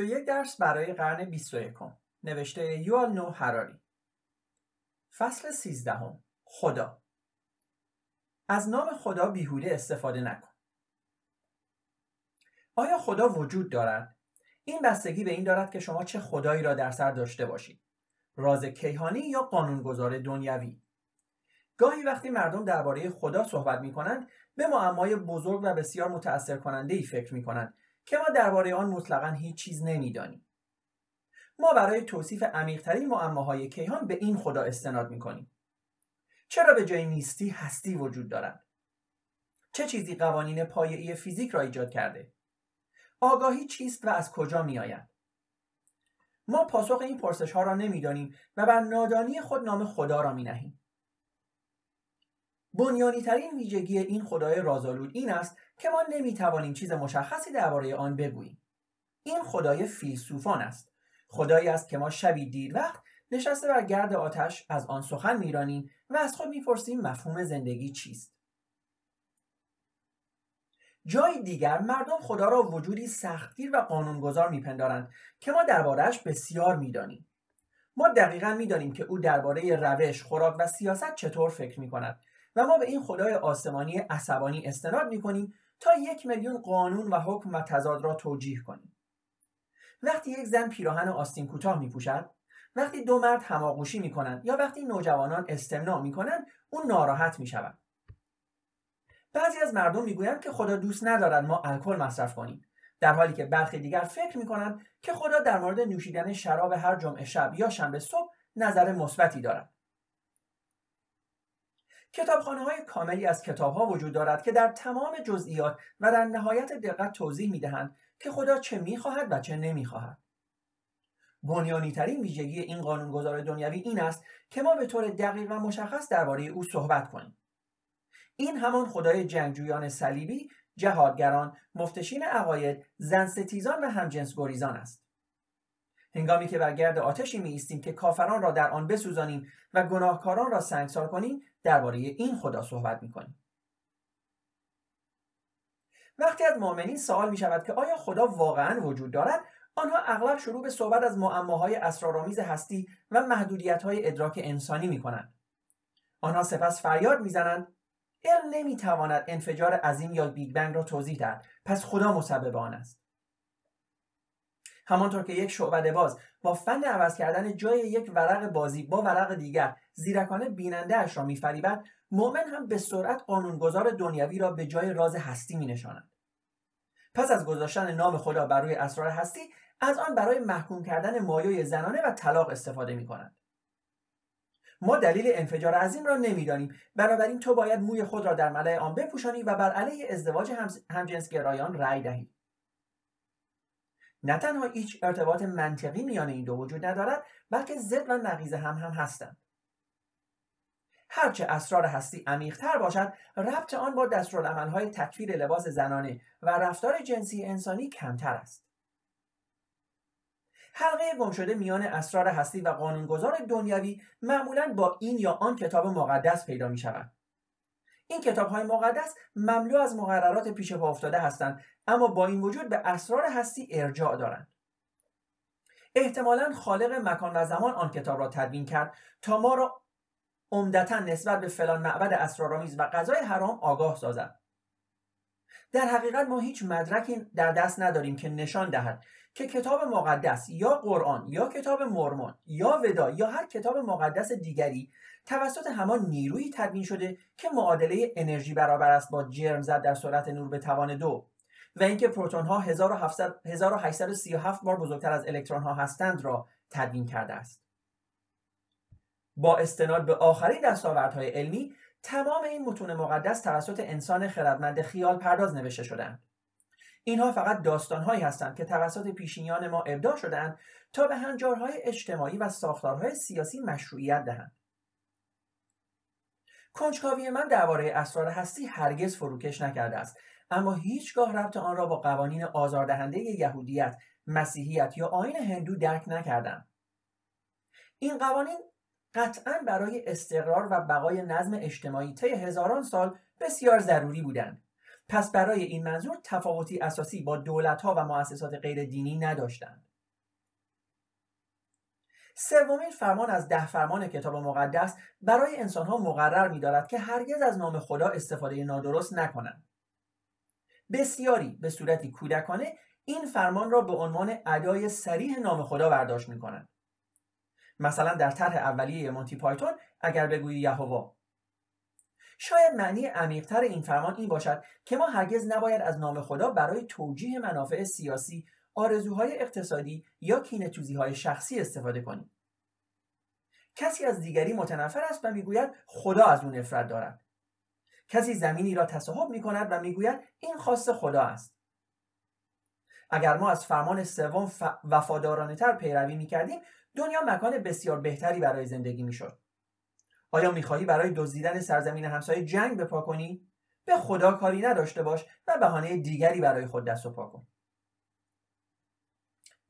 21 درس برای قرن 21 نوشته یوال نو هراری فصل 13 خدا. از نام خدا بیهوده استفاده نکن. آیا خدا وجود دارد؟ این بستگی به این دارد که شما چه خدایی را در سر داشته باشید. راز کیهانی یا قانونگذار دنیوی گاهی وقتی مردم درباره خدا صحبت می کنند به معمای بزرگ و بسیار متأثر کننده ای فکر می کنند که ما درباره آن مطلقا هیچ چیز نمی‌دانیم. ما برای توصیف عمیقترین معماهای کیهان به این خدا استناد می‌کنیم. چرا به جای نیستی هستی وجود دارد چه چیزی قوانین پایه‌ای فیزیک را ایجاد کرده؟ آگاهی چیست و از کجا میآید ما پاسخ این پرسش ها را نمی‌دانیم و بر نادانی خود نام خدا را می نهیم. بنیانی ترین ویژگی این خدای رازآلود این است که ما نمی‌توانیم چیز مشخصی درباره آن بگوییم. این خدای فیلسوفان است. خدایی است که ما شبی دیر وقت نشسته بر گرد آتش از آن سخن میرانیم و از خود می‌پرسیم مفهوم زندگی چیست. جای دیگر مردم خدا را وجودی سختگیر و قانونگذار میپندارند که ما دربارهش بسیار می‌دانیم. ما دقیقا می‌دانیم که او درباره روش خوراک و سیاست چطور فکر می‌کند. و ما به این خدای آسمانی عصبانی استناد می‌کنیم تا یک میلیون قانون و حکم و تضاد را توجیه کنیم. وقتی یک زن پیراهن آستین کوتاه میپوشد وقتی دو مرد هماغوشی می‌کنند یا وقتی نوجوانان استمناع می‌کنند او ناراحت می‌شود. بعضی از مردم می‌گویند که خدا دوست ندارد ما الکل مصرف کنیم در حالی که برخی دیگر فکر می‌کنند که خدا در مورد نوشیدن شراب هر جمعه شب یا شنبه صبح نظر مثبتی دارد. کتابخانه های کاملی از کتاب ها وجود دارد که در تمام جزئیات و در نهایت دقت توضیح می دهند که خدا چه می خواهد و چه نمی خواهد. بنیانی ترین ویژگی این قانونگذار دنیوی این است که ما به طور دقیق و مشخص درباره او صحبت کنیم. این همان خدای جنگجویان صلیبی، جهادگران، مفتشین عقاید، زنستیزان و همجنس گریزان است. هنگامی که بر گرد آتشی می ایستیم که کافران را در آن بسوزانیم و گناهکاران را سنگسار کنیم درباره این خدا صحبت می کنیم. وقتی از مؤمنین سوال می شود که آیا خدا واقعا وجود دارد آنها اغلب شروع به صحبت از معماهای اسرارآمیز هستی و محدودیت های ادراک انسانی می کنند. آنها سپس فریاد می‌زنند علم نمی‌تواند انفجار عظیم یا بیگ بنگ را توضیح دهد پس خدا مسبب آن است همانطور که یک شعبده باز با فن عوض کردن جای یک ورق بازی با ورق دیگر زیرکانه بیننده اش را میفریبد مؤمن هم به سرعت قانونگذار دنیوی را به جای راز هستی می نشاند. پس از گذاشتن نام خدا بر روی اسرار هستی از آن برای محکوم کردن مایوی زنانه و طلاق استفاده می کند. ما دلیل انفجار عظیم را نمی‌دانیم بنابراین تو باید موی خود را در ملع آن بپوشانی و بر علیه ازدواج همجنسگرایان رأی دهی نه تنها هیچ ارتباط منطقی میان این دو وجود ندارد بلکه ضد و نقیض هم هم هستند هرچه اسرار هستی عمیقتر باشد ربط آن با دستورالعملهای تکفیر لباس زنانه و رفتار جنسی انسانی کمتر است حلقه گم شده میان اسرار هستی و قانونگذار دنیوی معمولا با این یا آن کتاب مقدس پیدا می شود. این کتاب های مقدس مملو از مقررات پیش پا افتاده هستند اما با این وجود به اسرار هستی ارجاع دارند. احتمالا خالق مکان و زمان آن کتاب را تدوین کرد تا ما را عمدتا نسبت به فلان معبد اسرارآمیز و غذای حرام آگاه سازد. در حقیقت ما هیچ مدرکی در دست نداریم که نشان دهد که کتاب مقدس یا قرآن یا کتاب مرمون یا ودا یا هر کتاب مقدس دیگری توسط همان نیرویی تدوین شده که معادله انرژی برابر است با جرم زد در سرعت نور به توان دو. و اینکه پروتون ها 1837 بار بزرگتر از الکترون ها هستند را تدوین کرده است. با استناد به آخرین دستاوردهای علمی تمام این متون مقدس توسط انسان خردمند خیال پرداز نوشته شدند. اینها فقط داستانهایی هستند که توسط پیشینیان ما ابداع شدهاند تا به هنجارهای اجتماعی و ساختارهای سیاسی مشروعیت دهند. کنجکاوی من درباره اسرار هستی هرگز فروکش نکرده است. اما هیچگاه ربط آن را با قوانین آزاردهنده یهودیت مسیحیت یا آین هندو درک نکردم. این قوانین قطعا برای استقرار و بقای نظم اجتماعی طی هزاران سال بسیار ضروری بودند. پس برای این منظور تفاوتی اساسی با دولتها و مؤسسات غیر دینی نداشتند. سومین فرمان از ده فرمان کتاب مقدس برای انسانها مقرر می‌دارد که هرگز از نام خدا استفاده نادرست نکنند. بسیاری به صورتی کودکانه این فرمان را به عنوان ادای سریح نام خدا برداشت می‌کنند. مثلا در طرح اولیه مونتی پایتون اگر بگویی یهوه شاید معنی عمیقتر این فرمان این باشد که ما هرگز نباید از نام خدا برای توجیه منافع سیاسی آرزوهای اقتصادی یا کینتوزی های شخصی استفاده کنیم. کسی از دیگری متنفر است و می‌گوید خدا از او نفرت دارد. کسی زمینی را تصاحب می کند و می‌گوید این خاص خدا است اگر ما از فرمان سوم ف... وفادارانه تر پیروی می کردیم دنیا مکان بسیار بهتری برای زندگی می شد. آیا می‌خواهی برای دزدیدن سرزمین همسایه جنگ بپا کنی؟ به خدا کاری نداشته باش و بهانه دیگری برای خود دست و پا کن.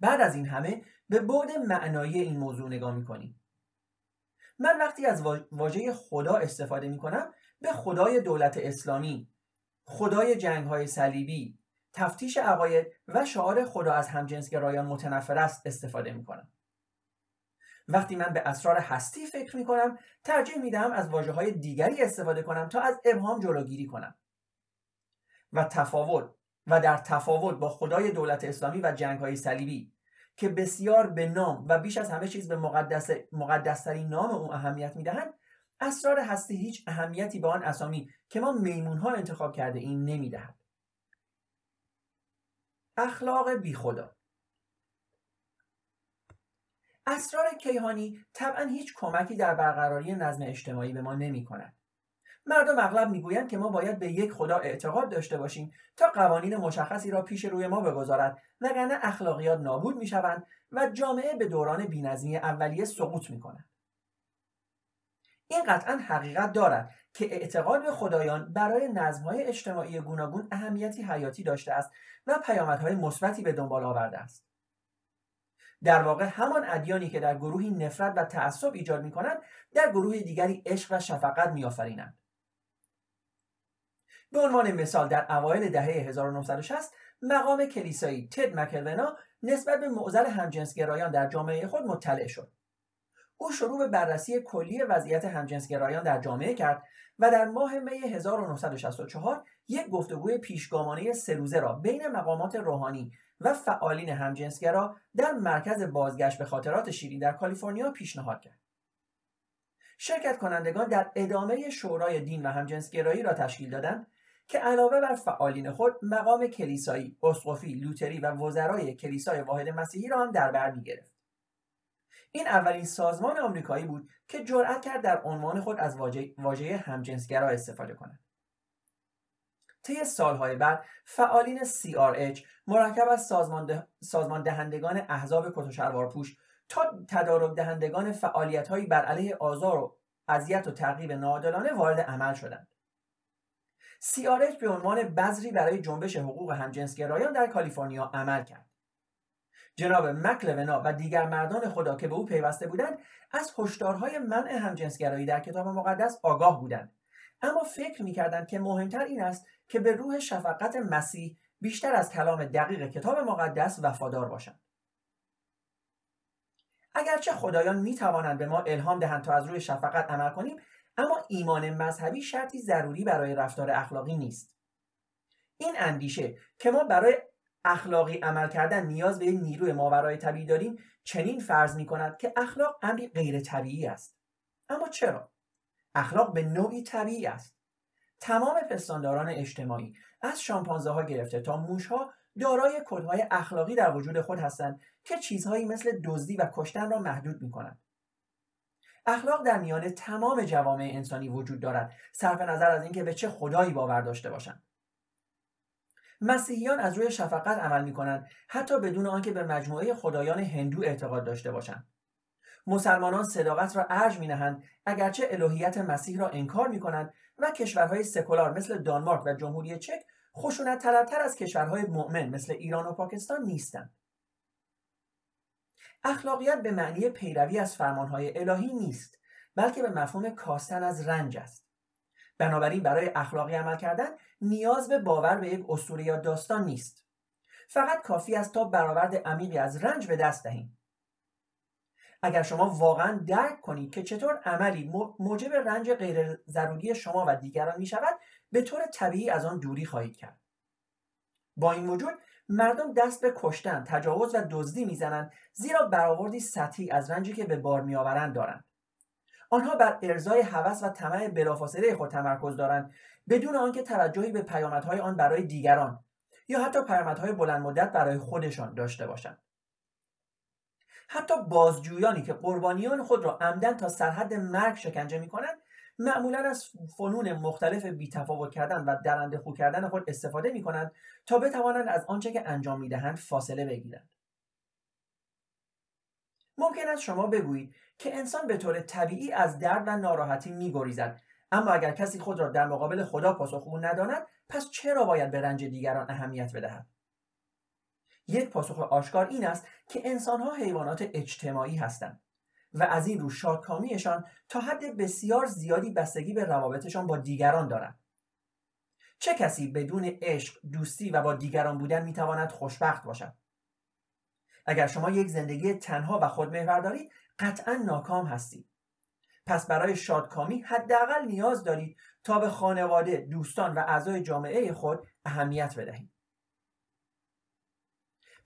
بعد از این همه به بعد معنایی این موضوع نگاه می‌کنیم من وقتی از واژه خدا استفاده می‌کنم به خدای دولت اسلامی خدای جنگ های صلیبی تفتیش عقاید و شعار خدا از همجنسگرایان متنفر است استفاده می‌کنم. وقتی من به اسرار هستی فکر می‌کنم ترجیح می‌دهم از واجه های دیگری استفاده کنم تا از ابهام جلوگیری کنم. و تفاوت و در تفاوت با خدای دولت اسلامی و جنگ های صلیبی که بسیار به نام و بیش از همه چیز به مقدس مقدسترین نام او اهمیت می‌دهند اسرار هستی هیچ اهمیتی به آن اسامی که ما میمون ها انتخاب کرده این نمی‌دهد. اخلاق بی خدا اسرار کیهانی طبعا هیچ کمکی در برقراری نظم اجتماعی به ما نمی کند. مردم اغلب می‌گویند که ما باید به یک خدا اعتقاد داشته باشیم تا قوانین مشخصی را پیش روی ما بگذارد وگرنه اخلاقیات نابود می‌شوند و جامعه به دوران بینظمی اولیه سقوط می‌کند. این قطعا حقیقت دارد که اعتقاد به خدایان برای نظمهای اجتماعی گوناگون اهمیتی حیاتی داشته است و پیامدهای مثبتی به دنبال آورده است. در واقع همان ادیانی که در گروهی نفرت و تعصب ایجاد می کنند در گروه دیگری عشق و شفقت میآفرینند. به عنوان مثال در اوایل دهه 1960 مقام کلیسایی تد مکلونا نسبت به معضل همجنسگرایان در جامعه خود مطلع شد. او شروع به بررسی کلی وضعیت همجنسگرایان در جامعه کرد و در ماه می 1964 یک گفتگوی پیشگامانه سه روزه را بین مقامات روحانی و فعالین همجنسگرا در مرکز بازگشت به خاطرات شیرین در کالیفرنیا پیشنهاد کرد. شرکت کنندگان در ادامه شورای دین و همجنسگرایی را تشکیل دادند که علاوه بر فعالین خود مقام کلیسایی، اسقفی، لوتری و وزرای کلیسای واحد مسیحی را هم در بر گرفت. این اولین سازمان آمریکایی بود که جرأت کرد در عنوان خود از واژه, همجنسگرا استفاده کند. طی سالهای بعد فعالین CRH مرکب از سازمان, سازمان دهندگان احزاب کت و تا تدارک دهندگان فعالیت بر علیه آزار و اذیت و تعقیب ناعادلانه وارد عمل شدند. CRH به عنوان بذری برای جنبش حقوق همجنسگرایان در کالیفرنیا عمل کرد. جناب مکلونا و دیگر مردان خدا که به او پیوسته بودند از هشدارهای منع همجنسگرایی در کتاب مقدس آگاه بودند. اما فکر می‌کردند که مهمتر این است که به روح شفقت مسیح بیشتر از کلام دقیق کتاب مقدس وفادار باشند. اگرچه خدایان می توانند به ما الهام دهند تا از روی شفقت عمل کنیم اما ایمان مذهبی شرطی ضروری برای رفتار اخلاقی نیست. این اندیشه که ما برای اخلاقی عمل کردن نیاز به نیروی ماورای طبیعی داریم چنین فرض می کند که اخلاق امری غیر طبیعی است. اما چرا؟ اخلاق به نوعی طبیعی است. تمام پستانداران اجتماعی از شامپانزه ها گرفته تا موش ها دارای کدهای اخلاقی در وجود خود هستند که چیزهایی مثل دزدی و کشتن را محدود می کنند. اخلاق در میان تمام جوامع انسانی وجود دارد صرف نظر از اینکه به چه خدایی باور داشته باشند. مسیحیان از روی شفقت عمل می کنند حتی بدون آنکه به مجموعه خدایان هندو اعتقاد داشته باشند. مسلمانان صداقت را ارج می نهند اگرچه الوهیت مسیح را انکار می کنند و کشورهای سکولار مثل دانمارک و جمهوری چک خشونت طلبتر از کشورهای مؤمن مثل ایران و پاکستان نیستند. اخلاقیت به معنی پیروی از فرمانهای الهی نیست بلکه به مفهوم کاستن از رنج است. بنابراین برای اخلاقی عمل کردن نیاز به باور به یک اسطوره یا داستان نیست. فقط کافی است تا برآورد عمیقی از رنج به دست دهیم. اگر شما واقعا درک کنید که چطور عملی موجب رنج غیر ضروری شما و دیگران می شود به طور طبیعی از آن دوری خواهید کرد. با این وجود مردم دست به کشتن تجاوز و دزدی می‌زنند زیرا برآوردی سطحی از رنجی که به بار میآورند دارند. آنها بر ارزای هوس و طمع بلافاصله خود تمرکز دارند بدون آنکه توجهی به پیامدهای آن برای دیگران یا حتی پیامدهای بلند مدت برای خودشان داشته باشند. حتی بازجویانی که قربانیان خود را عمدن تا سرحد مرگ شکنجه می کنند معمولا از فنون مختلف بیتفاوت کردن و درنده خو کردن خود استفاده می کنند تا بتوانند از آنچه که انجام می دهند فاصله بگیرند. ممکن است شما بگویید که انسان به طور طبیعی از درد و ناراحتی می گریزد اما اگر کسی خود را در مقابل خدا پاسخگو نداند پس چرا باید به رنج دیگران اهمیت بدهد؟ یک پاسخ آشکار این است که انسانها حیوانات اجتماعی هستند و از این رو شادکامیشان تا حد بسیار زیادی بستگی به روابطشان با دیگران دارد چه کسی بدون عشق دوستی و با دیگران بودن می‌تواند خوشبخت باشد؟ اگر شما یک زندگی تنها و خودمحور دارید قطعا ناکام هستید. پس برای شادکامی حداقل نیاز دارید تا به خانواده دوستان و اعضای جامعه خود اهمیت بدهید.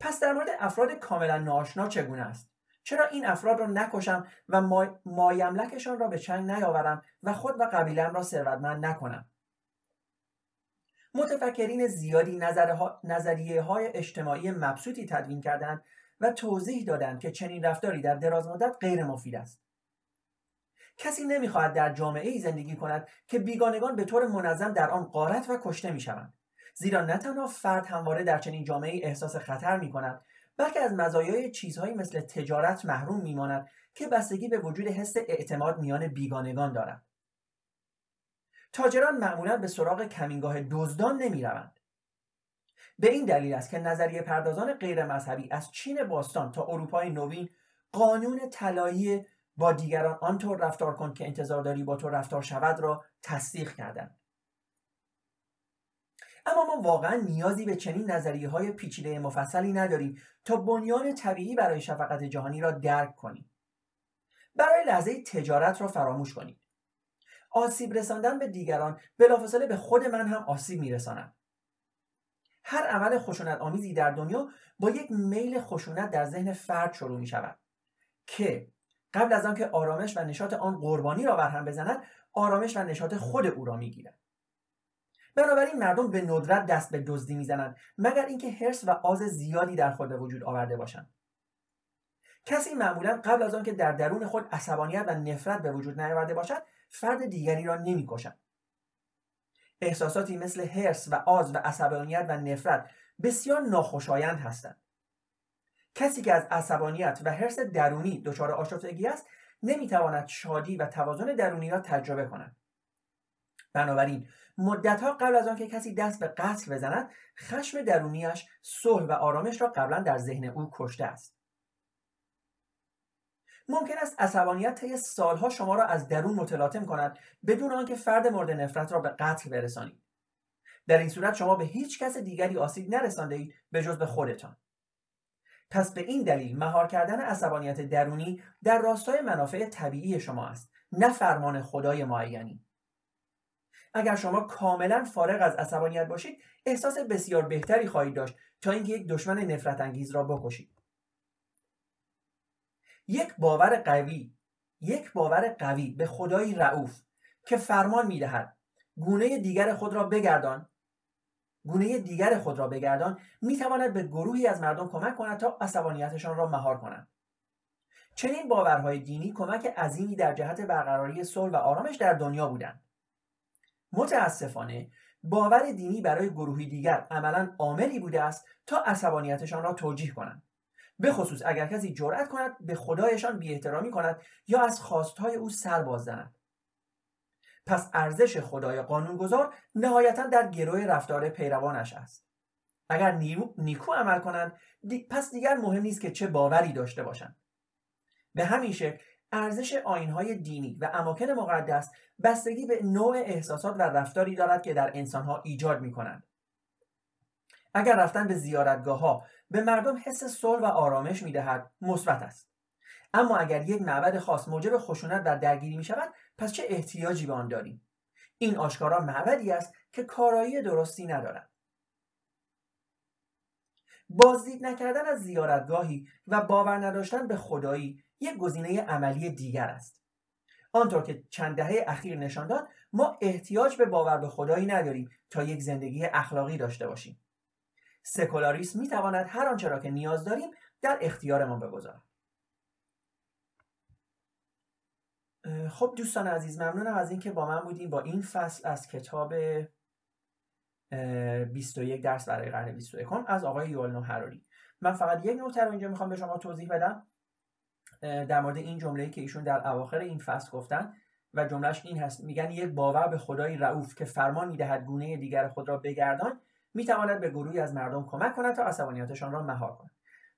پس در مورد افراد کاملا ناآشنا چگونه است؟ چرا این افراد را نکشم و مایملکشان را به چنگ نیاورم و خود و قبیلم را ثروتمند نکنم؟ متفکرین زیادی نظریه های اجتماعی مبسوطی تدوین کردند و توضیح دادند که چنین رفتاری در دراز مدت غیر مفید است. کسی نمی‌خواهد در جامعه ای زندگی کند که بیگانگان به طور منظم در آن غارت و کشته می‌شوند. زیرا نه تنها فرد همواره در چنین جامعه احساس خطر می کند بلکه از مزایای چیزهایی مثل تجارت محروم میماند که بستگی به وجود حس اعتماد میان بیگانگان دارد. تاجران معمولا به سراغ کمینگاه دزدان نمی‌روند. به این دلیل است که نظریه پردازان غیر مذهبی از چین باستان تا اروپای نوین قانون طلایی با دیگران آنطور رفتار کن که انتظار داری با تو رفتار شود را تصدیق کردند. اما ما واقعا نیازی به چنین نظریه های پیچیده مفصلی نداریم تا بنیان طبیعی برای شفقت جهانی را درک کنیم. برای لحظه تجارت را فراموش کنید. آسیب رساندن به دیگران بلافاصله به خود من هم آسیب میرساند. هر عمل خشونت آمیزی در دنیا با یک میل خشونت در ذهن فرد شروع می شود که قبل از آنکه آرامش و نشاط آن قربانی را برهم بزند آرامش و نشاط خود او را می‌گیرد. بنابراین مردم به ندرت دست به دزدی می‌زنند مگر اینکه حرس و آز زیادی در خود به وجود آورده باشند. کسی معمولا قبل از آنکه در درون خود عصبانیت و نفرت به وجود نیاورده باشد فرد دیگری را نمی‌کشد. احساساتی مثل حرس و آز و عصبانیت و نفرت بسیار ناخوشایند هستند. کسی که از عصبانیت و حرس درونی دچار آشفتگی است نمی‌تواند شادی و توازن درونی را تجربه کند. بنابراین مدتها قبل از آنکه کسی دست به قتل بزند خشم درونیش صلح و آرامش را قبلا در ذهن او کشته است. ممکن است عصبانیت طی سالها شما را از درون متلاطم کند بدون آنکه فرد مورد نفرت را به قتل برسانید. در این صورت شما به هیچ کس دیگری آسیب نرسانده اید به جز به خودتان. پس به این دلیل مهار کردن عصبانیت درونی در راستای منافع طبیعی شما است نه فرمان خدای معینی. اگر شما کاملا فارغ از عصبانیت باشید احساس بسیار بهتری خواهید داشت تا اینکه یک دشمن نفرت انگیز را بکشید. یک باور قوی یک باور قوی به خدای رعوف که فرمان می‌دهد گونه دیگر خود را بگردان. گونه دیگر خود را بگردان می‌تواند به گروهی از مردم کمک کند تا عصبانیتشان را مهار کنند. چنین باورهای دینی کمک عظیمی در جهت برقراری صلح و آرامش در دنیا بودند. متاسفانه باور دینی برای گروهی دیگر عملا عاملی بوده است تا عصبانیتشان را توجیه کنند. به خصوص اگر کسی جرأت کند به خدایشان بی احترامی کند یا از خواستهای او سر باززند پس ارزش خدای قانونگذار نهایتا در گروه رفتار پیروانش است. اگر نیکو عمل کنند پس دیگر مهم نیست که چه باوری داشته باشند. به همین شکل ارزش آینهای دینی و اماکن مقدس بستگی به نوع احساسات و رفتاری دارد که در انسانها ایجاد می کنند. اگر رفتن به زیارتگاه ها به مردم حس صلح و آرامش می دهد مثبت است. اما اگر یک معبد خاص موجب خشونت و درگیری می شود پس چه احتیاجی به آن داریم؟ این آشکارا معبدی است که کارایی درستی ندارد. بازدید نکردن از زیارتگاهی و باور نداشتن به خدایی یک گزینه عملی دیگر است آنطور که چند دهه اخیر نشان داد ما احتیاج به باور به خدایی نداریم تا یک زندگی اخلاقی داشته باشیم سکولاریسم می تواند هر آنچه را که نیاز داریم در اختیارمان بگذارد. خب دوستان عزیز ممنونم از اینکه با من بودیم با این فصل از کتاب 21 درس برای قرن 21 از آقای یوال هراری من فقط یک نکته رو اینجا می‌خوام به شما توضیح بدم. در مورد این جمله‌ای که ایشون در اواخر این فصل گفتن و جملهش این هست. میگن یک باور به خدای رعوف که فرمان می‌دهد گونه دیگر خود را بگردان می‌تواند به گروهی از مردم کمک کند تا عصبانیتشان را مهار کند.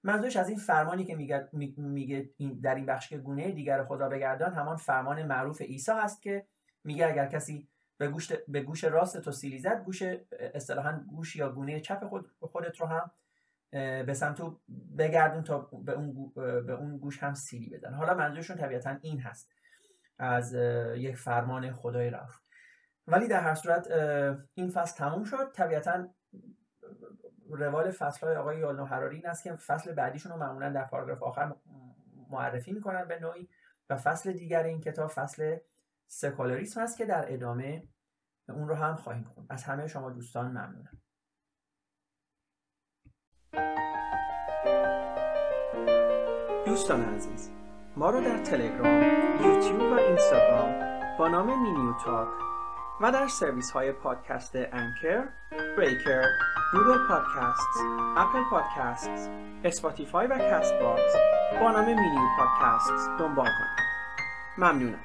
منظورش از این فرمانی که میگه, میگه در این بخش که گونه دیگر خود را بگردان همان فرمان معروف عیسی هست که میگه اگر کسی به گوش, به گوش راست تو سیلی زد گوش اصطلاحا گوش یا گونه چپ خود خودت رو هم به سمت بگردون تا به اون, به اون گوش هم سیلی بدن حالا منظورشون طبیعتا این هست از یک فرمان خدای رفت. ولی در هر صورت این فصل تموم شد. طبیعتا روال فصل های آقای یالنو حراری این است که فصل بعدیشون رو معمولا در پاراگراف آخر معرفی می‌کنن به نوعی و فصل دیگر این کتاب فصل سکولاریسم است که در ادامه اون رو هم خواهیم خوند. از همه شما دوستان ممنونم. دوستان عزیز ما رو در تلگرام، یوتیوب و اینستاگرام با نام مینیو Talk و در سرویس های پادکست Anchor، Breaker، Google Podcast، Apple Podcast، Spotify و Castbox با نام مینیو پادکست دنبال کنید. ممنونم.